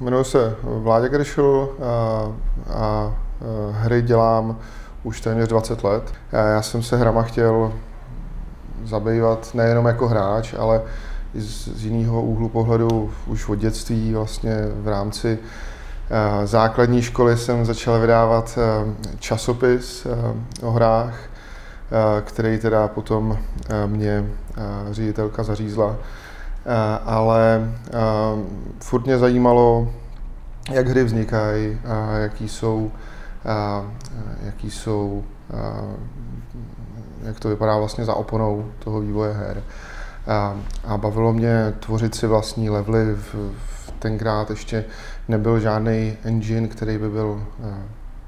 Jmenuji se Vládě Gršel a, a hry dělám už téměř 20 let. Já jsem se hrama chtěl zabývat nejenom jako hráč, ale i z, z jiného úhlu pohledu už od dětství vlastně v rámci základní školy jsem začal vydávat časopis o hrách, který teda potom mě ředitelka zařízla Eh, ale eh, furt mě zajímalo, jak hry vznikají, jaký jsou, a jaký jsou, jak to vypadá vlastně za oponou toho vývoje her. A, bavilo mě tvořit si vlastní levely. Tenkrát ještě nebyl žádný engine, který by byl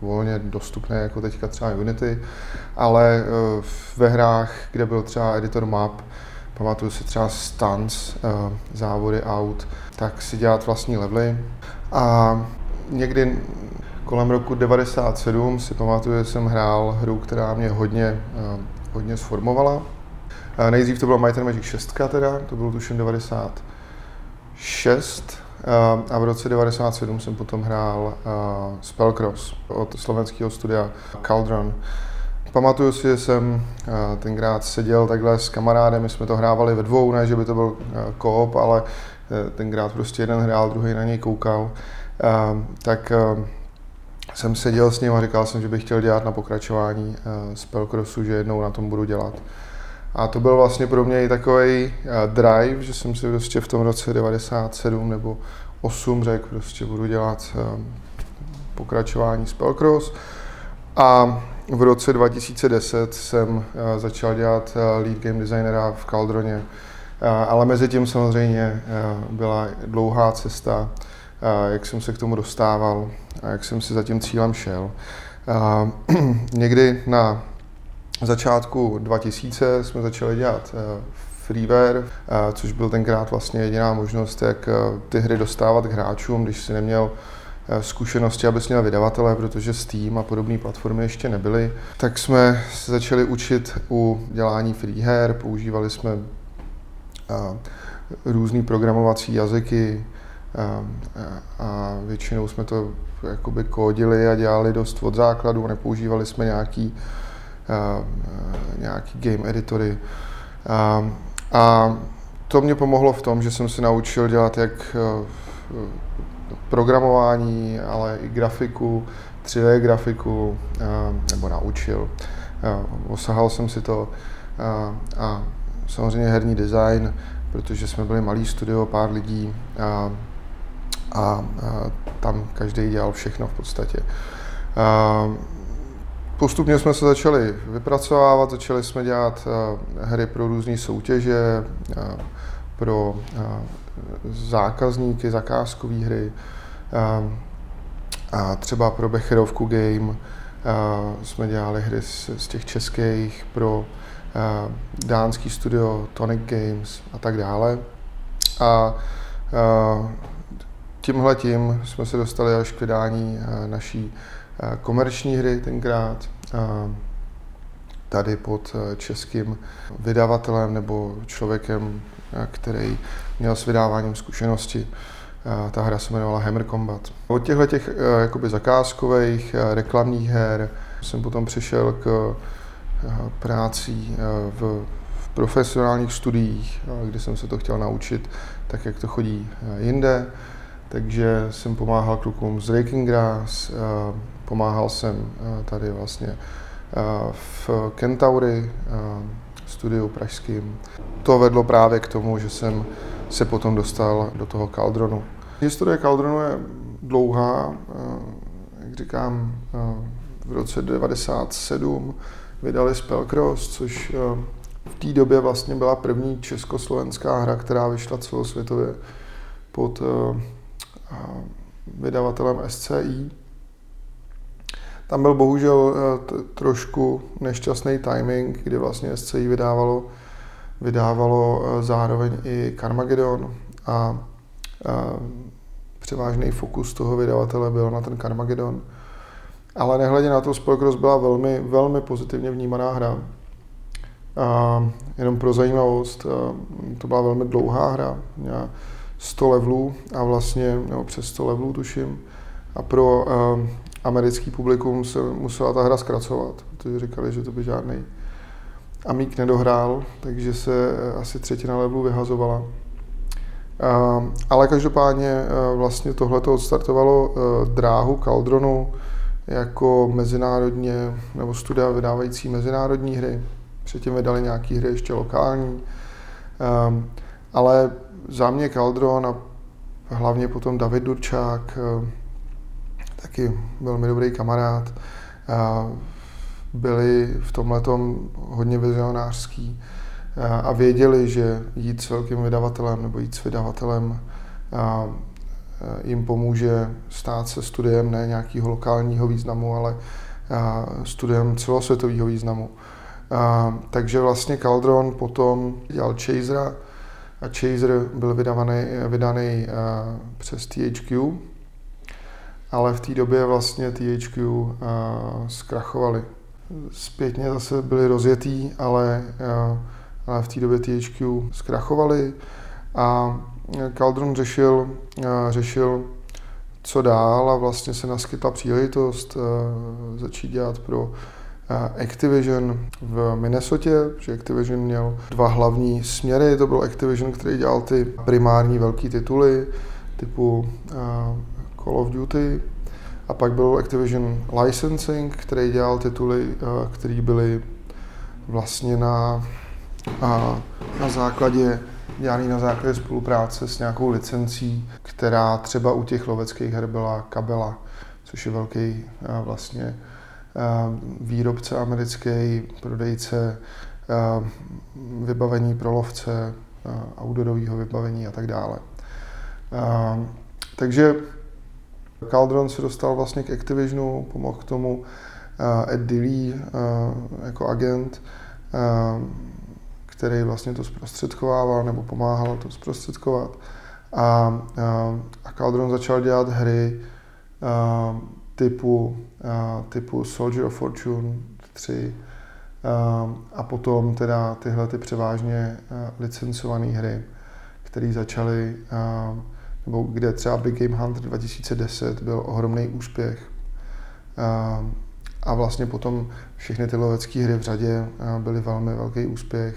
volně dostupný, jako teďka třeba Unity, ale ve hrách, kde byl třeba editor map, pamatuju si třeba stunts, uh, závody aut, tak si dělat vlastní levely. A někdy kolem roku 97 si pamatuju, že jsem hrál hru, která mě hodně, uh, hodně sformovala. Uh, nejdřív to bylo Might and Magic 6 teda, to bylo tuším 96. Uh, a v roce 97 jsem potom hrál Spellcross od slovenského studia Caldron. Pamatuju si, že jsem eh, tenkrát seděl takhle s kamarádem, my jsme to hrávali ve dvou, ne, že by to byl eh, koop, ale eh, tenkrát prostě jeden hrál, druhý na něj koukal. Tak jsem seděl s ním a říkal jsem, že bych chtěl dělat na pokračování Spellcrossu, že jednou na tom budu dělat. A to byl vlastně pro mě i takový drive, že jsem si prostě v tom roce 97 nebo 8 řekl, prostě budu dělat pokračování Spellcross. A v roce 2010 jsem eh, začal dělat eh, lead game designera v Caldroně, eh, ale mezi tím samozřejmě byla dlouhá cesta, jak jsem se k tomu dostával a jak jsem si za tím cílem šel. Někdy na začátku 2000 jsme začali dělat freeware, což byl tenkrát vlastně jediná možnost, jak ty hry dostávat k hráčům, když si neměl zkušenosti, abys měl vydavatele, protože Steam a podobné platformy ještě nebyly. Tak jsme se začali učit u dělání freeher, používali jsme eh, různé programovací jazyky a, eh, a většinou jsme to jakoby kódili a dělali dost od základu, nepoužívali jsme nějaký, a, nějaký game editory. A, a to mě pomohlo v tom, že jsem se naučil dělat jak programování, ale i grafiku, 3D grafiku, nebo naučil. Osahal jsem si to a samozřejmě herní design, protože jsme byli malý studio, pár lidí a, a, a tam každý dělal všechno v podstatě. A postupně jsme se začali vypracovávat, začali jsme dělat hry pro různé soutěže, pro zákazníky, zakázkové hry. A třeba pro Becherovku Game jsme dělali hry z, z těch českých pro dánský studio Tonic Games a tak dále. A tímhle tím jsme se dostali až k vydání naší komerční hry tenkrát tady pod českým vydavatelem nebo člověkem, který měl s vydáváním zkušenosti. Ta hra se jmenovala Hammer Combat. Od těchto těch eh, jakoby zakázkových eh, reklamních her jsem potom přišel k eh, práci v, v profesionálních studiích, kde jsem se to chtěl naučit tak, jak to chodí jinde. Takže jsem pomáhal klukům z Raking Grass, pomáhal jsem tady vlastně v Kentaury, studiu pražským. To vedlo právě k tomu, že jsem se potom dostal do toho Caldronu. Historie Caldronu je dlouhá, eh, jak říkám, eh, v roce 1997 vydali Spellcross, což eh, v té době vlastně byla první československá hra, která vyšla celosvětově pod vydavatelem SCI. Tam byl bohužel trošku nešťastný timing, kdy vlastně SCI vydávalo vydávalo eh, zároveň i Carmageddon a, a převážný fokus toho vydavatele byl na ten Carmageddon. Ale nehledě na to, Spellcross byla velmi, velmi pozitivně vnímaná hra. A jenom pro zajímavost, eh, to byla velmi dlouhá hra, měla 100 levelů a vlastně, nebo přes 100 levelů tuším. A pro uh, americký publikum se musela ta hra zkracovat, protože říkali, že to by žádný Amík nedohrál, takže se asi třetina levelu vyhazovala. Ale každopádně uh, vlastně tohle to odstartovalo uh, dráhu Caldronu jako mezinárodně, nebo studia vydávající mezinárodní hry. Předtím vydali nějaké hry ještě lokální. Um, ale za mě Caldron a hlavně potom David Durčák, taky velmi dobrý kamarád, byli v tomhle hodně vizionářský uh, a věděli, že jít s velkým vydavatelem nebo jít s vydavatelem jim pomůže stát se studiem ne nějakého lokálního významu, ale studiem celosvětového významu. Takže vlastně Caldron potom dělal Chasera a Chaser byl vydávaný, vydaný přes THQ, ale v té době vlastně THQ zkrachovali. Zpětně zase byli rozjetý, ale, ale v té době THQ zkrachovali a Caldron řešil, eh, řešil, co dál a vlastně se naskytla příležitost eh, začít dělat pro eh, Activision v Minnesota, že Activision měl dva hlavní směry. To byl Activision, který dělal ty primární velké tituly typu Call of Duty a pak byl Activision Licensing, který dělal tituly, které byly vlastně na, na základě dělaný na základě spolupráce s nějakou licencí, která třeba u těch loveckých her byla Kabela, což je velký eh, vlastně eh, výrobce americký, prodejce eh, vybavení pro lovce, outdoorového vybavení a tak dále. Takže Caldron se dostal vlastně k Activisionu, pomohl k tomu Ed Dilly jako agent, který vlastně to zprostředkovával nebo pomáhal to zprostředkovat. A, a, Caldron začal dělat hry typu, typu Soldier of Fortune 3 a, potom teda tyhle ty převážně licencované hry, které začaly, nebo kde třeba Big Game Hunter 2010 byl ohromný úspěch. A, vlastně potom všechny ty lovecké hry v řadě byly velmi velký úspěch.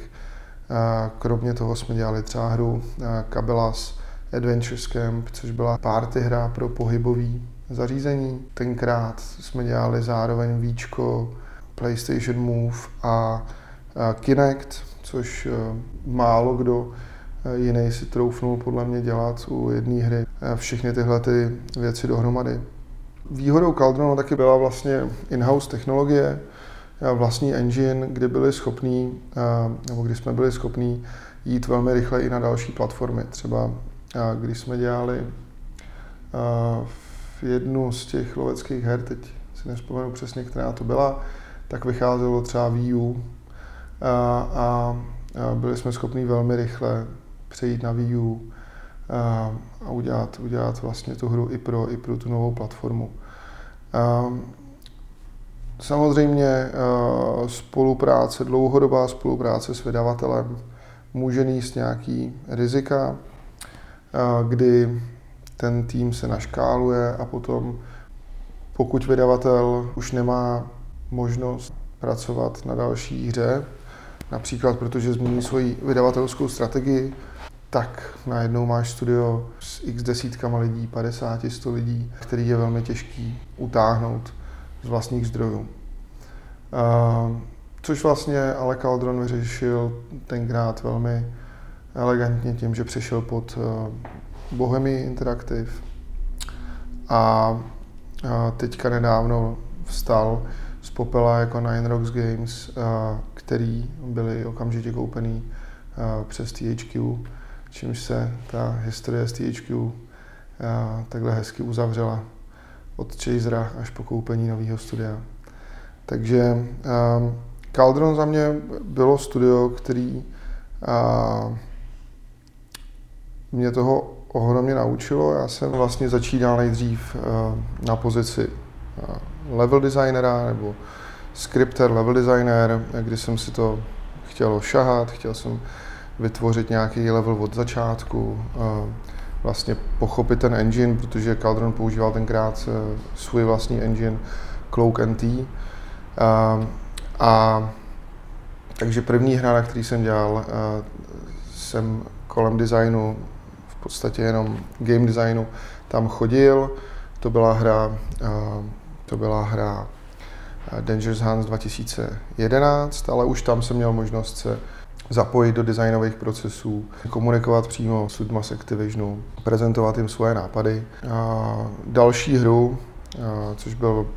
Kromě toho jsme dělali třeba hru Kabelas Adventures Camp, což byla party hra pro pohybový zařízení. Tenkrát jsme dělali zároveň víčko PlayStation Move a Kinect, což e, málo kdo jiný si troufnul podle mě dělat u jedné hry. E, všechny tyhle ty věci dohromady. Výhodou Caldronu taky byla vlastně in-house technologie, vlastní engine, kdy byli schopní, nebo kdy jsme byli schopní jít velmi rychle i na další platformy. Třeba když jsme dělali v jednu z těch loveckých her, teď si nespomenu přesně, která to byla, tak vycházelo třeba Wii U a, a byli jsme schopni velmi rychle přejít na Wii U a, a udělat, udělat vlastně tu hru i pro, i pro tu novou platformu. A, Samozřejmě spolupráce, dlouhodobá spolupráce s vydavatelem může níst nějaký rizika, kdy ten tým se naškáluje a potom, pokud vydavatel už nemá možnost pracovat na další hře, například protože změní svoji vydavatelskou strategii, tak najednou máš studio s x desítkama lidí, 50, 100 lidí, který je velmi těžký utáhnout z vlastních zdrojů. Což vlastně ale Caldron vyřešil tenkrát velmi elegantně tím, že přešel pod eh, Bohemy Interactive a teďka nedávno vstal z popela jako Nine Rocks Games, který byly okamžitě koupený přes THQ, čímž se ta historie z THQ takhle hezky uzavřela od Chasera až po koupení nového studia. Takže um, Caldron za mě bylo studio, který uh, mě toho ohromně naučilo. Já jsem vlastně začínal nejdřív na pozici level designera nebo scripter, level designer, kdy jsem si to chtěl šahat, chtěl jsem vytvořit nějaký level od začátku, vlastně pochopit ten engine, protože Caldron používal tenkrát svůj vlastní engine Cloak NT. A, a takže první hra, na který jsem dělal, jsem kolem designu, v podstatě jenom game designu, tam chodil. To byla hra, to byla hra Dangerous Hands 2011, ale už tam jsem měl možnost se zapojit do designových procesů, komunikovat přímo s lidmi z Activisionu, prezentovat jim svoje nápady. A další hru, což byl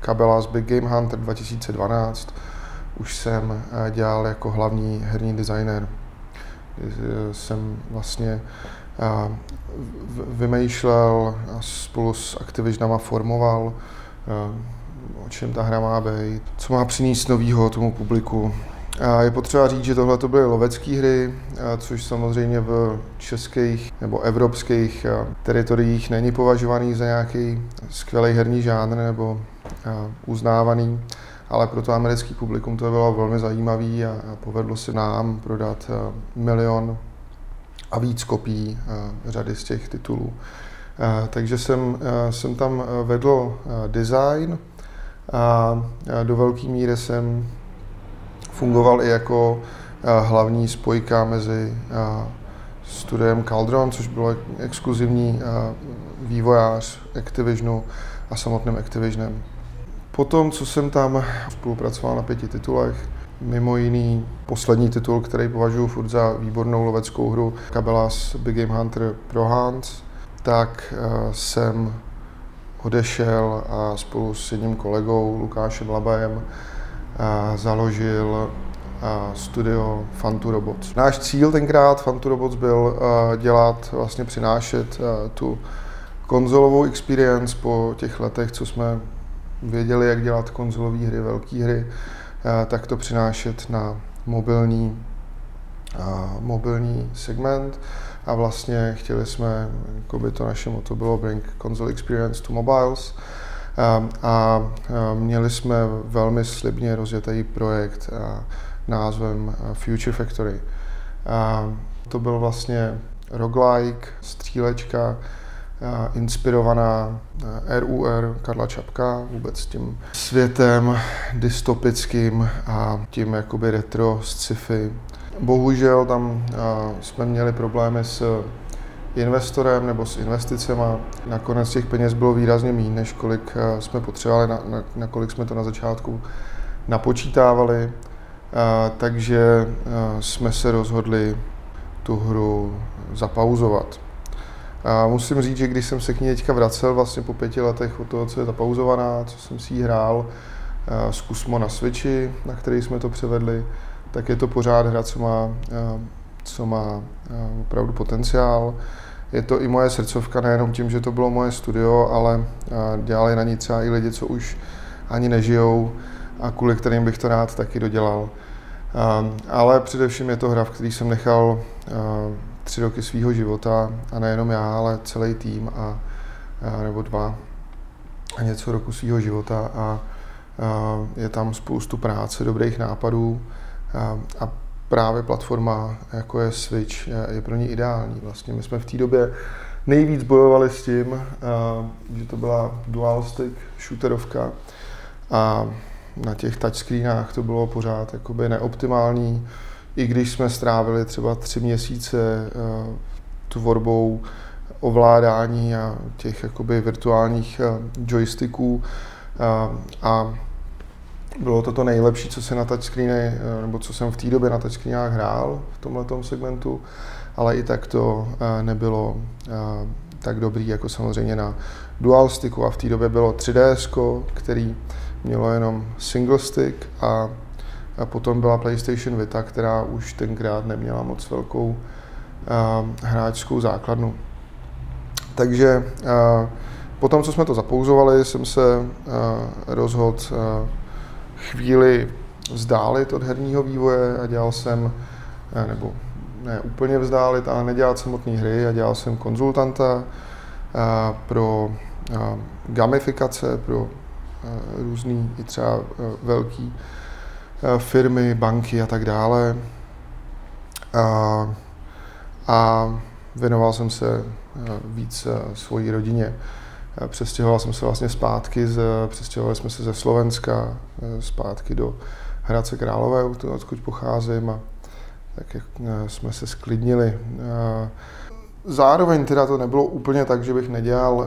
Kabelas Big Game Hunter 2012, už jsem dělal jako hlavní herní designer. Jsem vlastně vymýšlel a spolu s Activisionama formoval, o čem ta hra má být, co má přinést novýho tomu publiku. A je potřeba říct, že tohle to byly lovecké hry, což samozřejmě v českých nebo evropských teritoriích není považovaný za nějaký skvělý herní žánr nebo uznávaný, ale pro to americký publikum to bylo velmi zajímavý a povedlo se nám prodat milion a víc kopií řady z těch titulů. Takže jsem, jsem tam vedl design a do velké míry jsem fungoval i jako hlavní spojka mezi studiem Caldron, což bylo exkluzivní vývojář Activisionu a samotným Activisionem. Potom, co jsem tam spolupracoval na pěti titulech, mimo jiný poslední titul, který považuji furt za výbornou loveckou hru, Kabelas Big Game Hunter Pro Hans, tak jsem odešel a spolu s jedním kolegou Lukášem Labajem založil studio Fantu Robots. Náš cíl tenkrát Fantu Robots byl dělat, vlastně přinášet tu konzolovou experience po těch letech, co jsme věděli, jak dělat konzolové hry, velké hry, tak to přinášet na mobilní, mobilní segment a vlastně chtěli jsme, jako by to naše moto bylo Bring Console Experience to Mobiles, a, měli jsme velmi slibně rozjetý projekt názvem Future Factory. To byl vlastně roguelike, střílečka, inspirovaná RUR Karla Čapka, vůbec tím světem dystopickým a tím jakoby retro sci-fi. Bohužel tam jsme měli problémy s investorem nebo s investicema. Nakonec těch peněz bylo výrazně méně, než kolik eh, jsme potřebovali, na, kolik jsme to na začátku napočítávali. Eh, takže eh, jsme se rozhodli tu hru zapauzovat. A musím říct, že když jsem se k ní teďka vracel vlastně po pěti letech od toho, co je zapauzovaná, co jsem si ji hrál, zkusmo na Switchi, na který jsme to převedli, tak je to pořád hra, co má, co má opravdu potenciál. Je to i moje srdcovka, nejenom tím, že to bylo moje studio, ale dělali na ní třeba i lidi, co už ani nežijou a kvůli kterým bych to rád taky dodělal. Ale především je to hra, v které jsem nechal tři roky svého života a nejenom já, ale celý tým a, nebo dva a něco roku svého života a, je tam spoustu práce, dobrých nápadů a právě platforma, jako je Switch, je pro ně ideální. Vlastně my jsme v té době nejvíc bojovali s tím, eh, že to byla dual stick shooterovka a na těch touchscreenách to bylo pořád jakoby neoptimální, i když jsme strávili třeba tři měsíce eh, tvorbou ovládání a těch jakoby virtuálních eh, joysticků a bylo to to nejlepší, co se na touchscreeny, eh, nebo co jsem v té době na touchscreenách hrál v tomhle segmentu, ale i tak to eh, nebylo eh, tak dobrý jako samozřejmě na dual sticku a v té době bylo 3DS, který mělo jenom single stick a, a potom byla PlayStation Vita, která už tenkrát neměla moc velkou a, hráčskou základnu. Takže a, potom, co jsme to zapouzovali, jsem se rozhodl chvíli vzdálit od herního vývoje a dělal jsem, eh, nebo ne úplně vzdálit, ale nedělal samotné hry a dělal jsem konzultanta eh, pro eh, gamifikace, pro různý i třeba velký firmy, banky a tak dále. A, a věnoval jsem se víc svojí rodině. Přestěhoval jsem se vlastně zpátky, z, přestěhovali jsme se ze Slovenska zpátky do Hradce Králové, odkud pocházím a tak jak jsme se sklidnili. Zároveň teda to nebylo úplně tak, že bych nedělal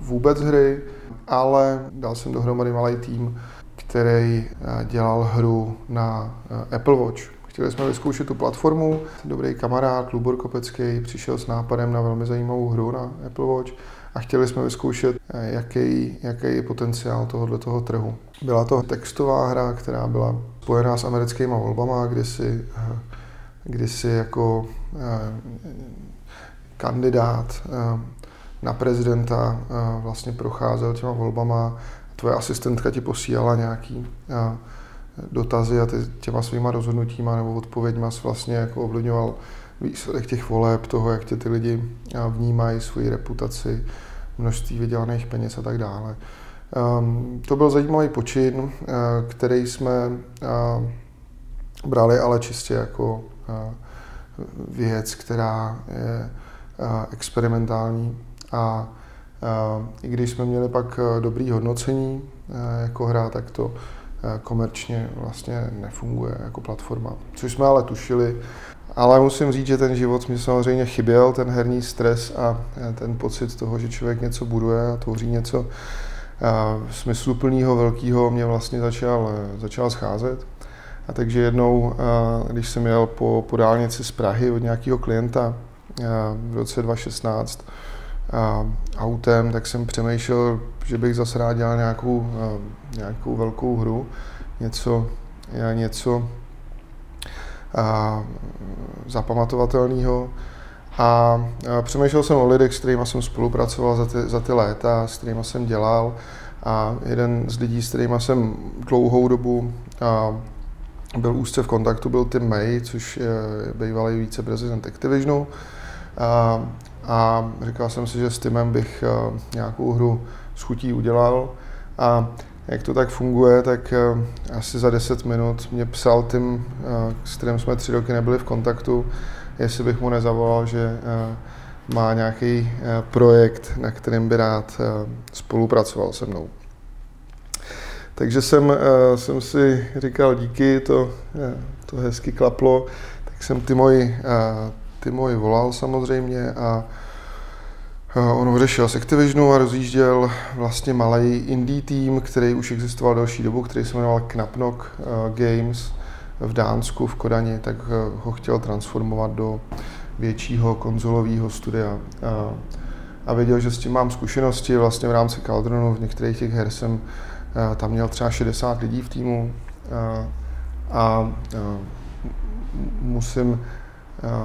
vůbec hry, ale dal jsem dohromady malý tým, který dělal hru na Apple Watch. Chtěli jsme vyzkoušet tu platformu. Dobrý kamarád Lubor Kopecký přišel s nápadem na velmi zajímavou hru na Apple Watch a chtěli jsme vyzkoušet, jaký, jaký je potenciál tohoto toho trhu. Byla to textová hra, která byla spojená s americkými volbama, kdy si, kdy si jako kandidát na prezidenta vlastně procházel těma volbama. Tvoje asistentka ti posílala nějaký dotazy a ty těma svýma rozhodnutíma nebo odpověďma vlastně jako ovlivňoval výsledek těch voleb, toho, jak tě ty lidi vnímají, svoji reputaci, množství vydělaných peněz a tak dále. Um, to byl zajímavý počin, uh, který jsme uh, brali ale čistě jako uh, věc, která je experimentální a i když jsme měli pak dobrý hodnocení jako hra, tak to komerčně vlastně nefunguje jako platforma. Což jsme ale tušili, ale musím říct, že ten život mi samozřejmě chyběl, ten herní stres a ten pocit toho, že člověk něco buduje a tvoří něco smysluplného, velkého, mě vlastně začal, začal scházet. A takže jednou, když jsem jel po, po dálnici z Prahy od nějakého klienta v roce 2016 autem, tak jsem přemýšlel, že bych zase rád dělal nějakou, nějakou velkou hru, něco, něco a, zapamatovatelného. A, přemýšlel jsem o lidech, s kterými jsem spolupracoval za ty, za ty léta, s kterými jsem dělal. A jeden z lidí, s kterými jsem dlouhou dobu a, byl úzce v kontaktu, byl Tim May, což je bývalý viceprezident Activisionu. A, a říkal jsem si, že s Timem bych nějakou hru s chutí udělal. A jak to tak funguje, tak eh, asi za 10 minut mě psal tím, eh, s kterým jsme tři roky nebyli v kontaktu, jestli bych mu nezavolal, že eh, má nějaký projekt, na kterém by rád spolupracoval se mnou. Takže jsem, jsem si říkal díky, to, to hezky klaplo, tak jsem ty moji, ty moji volal samozřejmě a On odešel z Activisionu a rozjížděl vlastně malý indie tým, který už existoval další dobu, který se jmenoval Knapnock eh, Games v Dánsku, v Kodani, tak eh, ho chtěl transformovat do většího konzolového studia. A věděl, že s tím mám zkušenosti vlastně v rámci Caldronu, v některých těch her jsem eh, tam měl třeba 60 lidí v týmu a musím,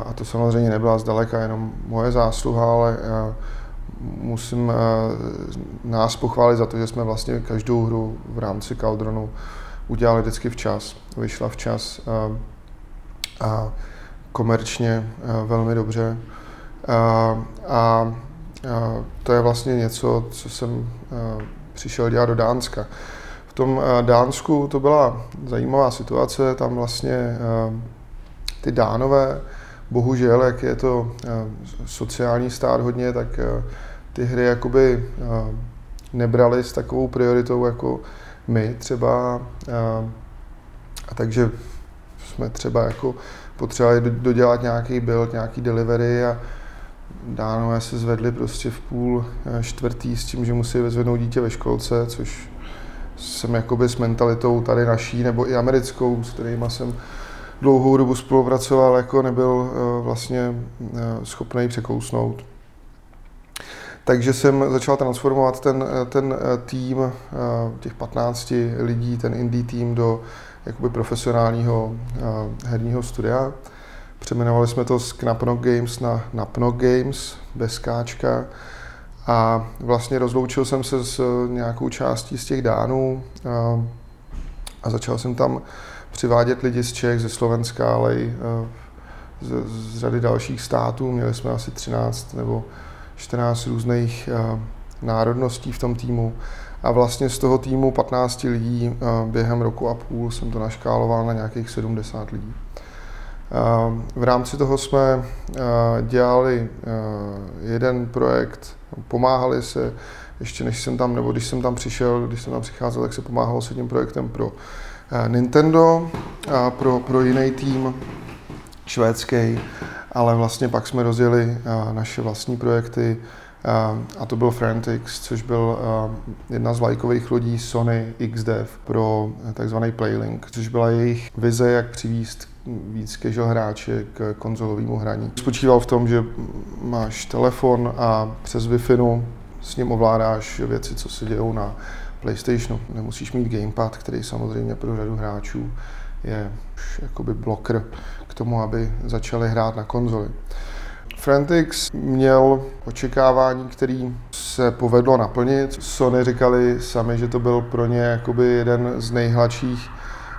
a to samozřejmě nebyla zdaleka jenom moje zásluha, ale musím nás pochválit za to, že jsme vlastně každou hru v rámci Caldronu udělali vždycky včas. Vyšla včas a, komerčně velmi dobře. A, a to je vlastně něco, co jsem přišel dělat do Dánska. V tom Dánsku to byla zajímavá situace, tam vlastně ty Dánové, bohužel, jak je to sociální stát hodně, tak ty hry jakoby nebrali s takovou prioritou jako my třeba. A takže jsme třeba jako potřebovali dodělat nějaký build, nějaký delivery a dánové se zvedli prostě v půl čtvrtý s tím, že musí vezvednout dítě ve školce, což jsem jakoby s mentalitou tady naší nebo i americkou, s kterými jsem dlouhou dobu spolupracoval, jako nebyl vlastně schopný překousnout. Takže jsem začal transformovat ten, ten eh, tým eh, těch 15 lidí, ten indie tým do jakoby profesionálního eh, herního studia. Přeměnovali jsme to z Knapnock Games na Napnock Games, bez káčka. A vlastně rozloučil jsem se s nějakou částí z těch dánů a začal jsem tam přivádět lidi z Čech, ze Slovenska, ale i z, z řady dalších států. Měli jsme asi 13 nebo 14 různých eh, národností v tom týmu. A vlastně z toho týmu 15 lidí eh, během roku a půl jsem to naškáloval na nějakých 70 lidí. V rámci toho jsme dělali jeden projekt, pomáhali se, ještě než jsem tam, nebo když jsem tam přišel, když jsem tam přicházel, tak se pomáhalo s jedním projektem pro Nintendo pro, pro jiný tým švédský, ale vlastně pak jsme rozjeli naše vlastní projekty, a to byl Frantics, což byl jedna z lajkových lodí Sony XDev pro takzvaný Playlink, což byla jejich vize, jak přivíst víc casual hráče k konzolovému hraní. Spočíval v tom, že máš telefon a přes Wi-Fi s ním ovládáš věci, co se dějou na PlayStationu. Nemusíš mít gamepad, který samozřejmě pro řadu hráčů je už jakoby bloker k tomu, aby začali hrát na konzoli. Frantix měl očekávání, který se povedlo naplnit. Sony říkali sami, že to byl pro ně jakoby jeden z nejhladších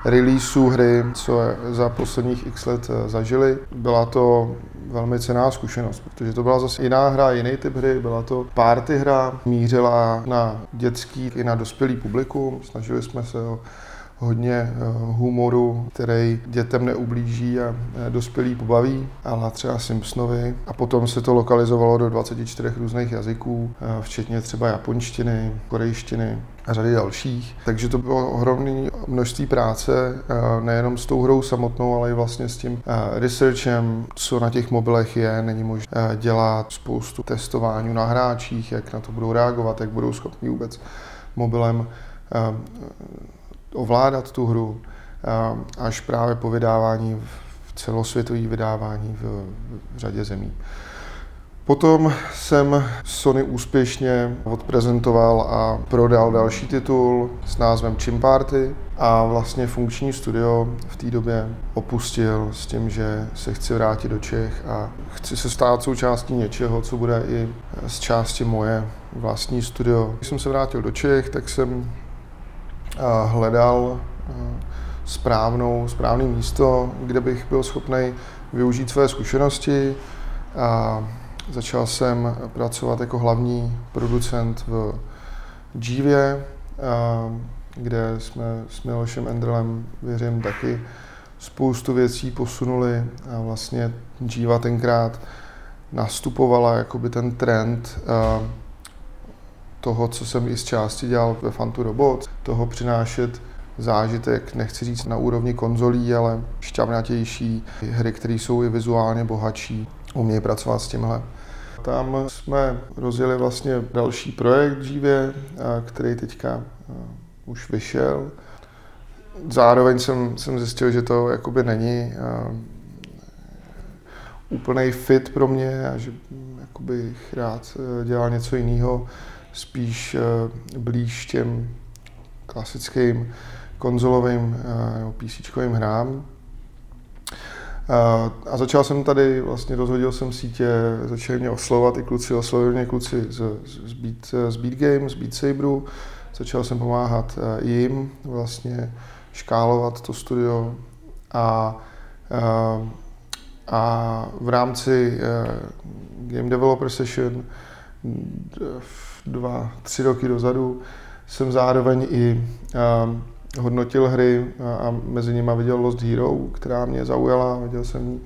releaseů hry, co za posledních x let eh, zažili. Byla to velmi cená zkušenost, protože to byla zase jiná hra, jiný typ hry, byla to party hra, mířila na dětský i na dospělý publikum, snažili jsme se o hodně eh, humoru, který dětem neublíží a eh, dospělí pobaví, ale třeba Simpsonovi. A potom se to lokalizovalo do 24 různých jazyků, eh, včetně třeba japonštiny, korejštiny a řady dalších. Takže to bylo ohromné množství práce, nejenom s tou hrou samotnou, ale i vlastně s tím researchem, co na těch mobilech je. Není možné dělat spoustu testování na hráčích, jak na to budou reagovat, jak budou schopni vůbec mobilem ovládat tu hru, až právě po vydávání, v celosvětové vydávání v, v řadě zemí. Potom jsem Sony úspěšně odprezentoval a prodal další titul s názvem Chimparty a vlastně funkční studio v té době opustil s tím, že se chci vrátit do Čech a chci se stát součástí něčeho, co bude i z části moje vlastní studio. Když jsem se vrátil do Čech, tak jsem hledal správnou, správné místo, kde bych byl schopný využít své zkušenosti. A začal jsem pracovat jako hlavní producent v Jivě, kde jsme s Milošem Endrelem, věřím, taky spoustu věcí posunuli a vlastně Jiva tenkrát nastupovala jakoby ten trend toho, co jsem i z části dělal ve Fantu Robot, toho přinášet zážitek, nechci říct na úrovni konzolí, ale šťavnatější hry, které jsou i vizuálně bohatší, umějí pracovat s tímhle. Tam jsme rozjeli vlastně další projekt živě, který teďka už vyšel. Zároveň jsem, jsem zjistil, že to jakoby není úplný fit pro mě a že jakoby rád e, dělal něco jiného spíš eh, blíž těm klasickým konzolovým eh, nebo PC hrám. Eh, a začal jsem tady, vlastně rozhodil jsem sítě, začali mě oslovovat i kluci, oslovili mě kluci z, z, Beat, z Beat Games, z Beat Saberu. Začal jsem pomáhat jim vlastně škálovat to studio a, a, a v rámci Game Developer Session dva, tři roky dozadu jsem zároveň i uh, hodnotil hry a, a mezi nimi viděl Lost Hero, která mě zaujala, viděl jsem uh,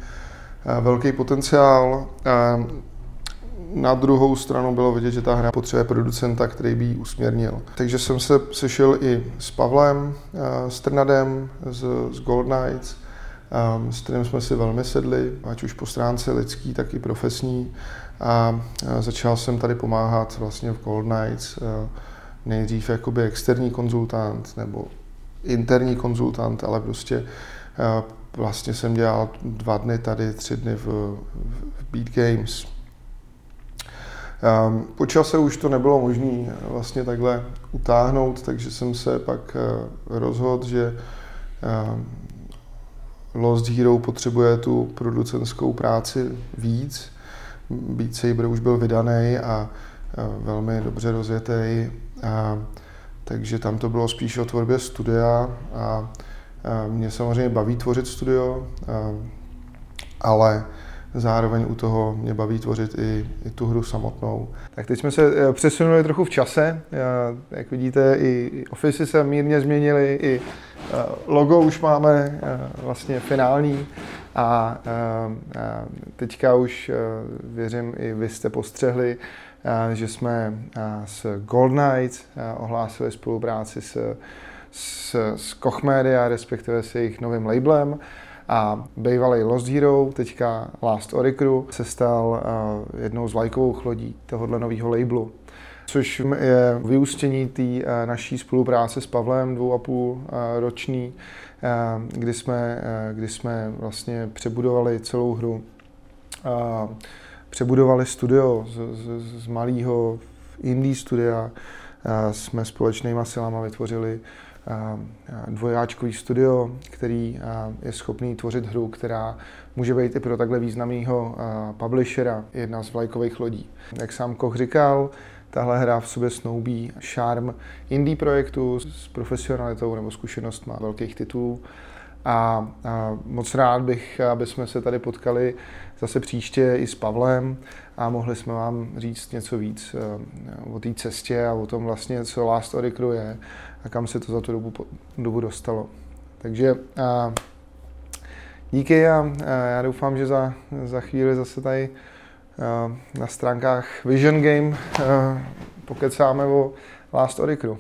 velký potenciál. Uh, na druhou stranu bylo vidět, že ta hra potřebuje producenta, který by ji usměrnil. Takže jsem se sešel i s Pavlem s Trnadem z, z Gold Knights, s kterým jsme si velmi sedli, ať už po stránce lidský, tak i profesní. A začal jsem tady pomáhat vlastně v Cold Nights, nejdřív jakoby externí konzultant nebo interní konzultant, ale prostě vlastně jsem dělal dva dny tady, tři dny v, v Beat Games. Po čase už to nebylo možné vlastně takhle utáhnout, takže jsem se pak rozhodl, že Lost Hero potřebuje tu producentskou práci víc. Beat Saber už byl vydaný a velmi dobře rozjetý, a, takže tam to bylo spíš o tvorbě studia a, a mě samozřejmě baví tvořit studio, a, ale zároveň u toho mě baví tvořit i, i tu hru samotnou. Tak teď jsme se eh, přesunuli trochu v čase. Jak vidíte, i Office se mírně změnily, i eh, logo už máme eh, vlastně finální. A, teďka už věřím, i vy jste postřehli, že jsme s Gold Knights ohlásili spolupráci s, s, s Koch Media, respektive s jejich novým labelem. A bývalý Lost Hero, teďka Last Oricru, se stal jednou z lajkových lodí tohohle nového labelu což je vyústění té naší spolupráce s Pavlem, dvou a půl roční, kdy jsme, kdy jsme vlastně přebudovali celou hru. Přebudovali studio z, z, z malého indie studia, jsme společnýma silama vytvořili dvojáčkový studio, který je schopný tvořit hru, která může být i pro takhle významného publishera, jedna z vlajkových lodí. Jak sám Koch říkal, tahle hra v sobě snoubí šarm indie projektu s profesionalitou nebo zkušenostma velkých titulů. A, a moc rád bych, aby jsme se tady potkali zase příště i s Pavlem a mohli jsme vám říct něco víc eh, o té cestě a o tom vlastně, co Last Oricru je a kam se to za tu dobu, dobu dostalo. Takže a, díky a, a já doufám, že za, za chvíli zase tady a, na stránkách Vision Game a, pokecáme o Last Oricru.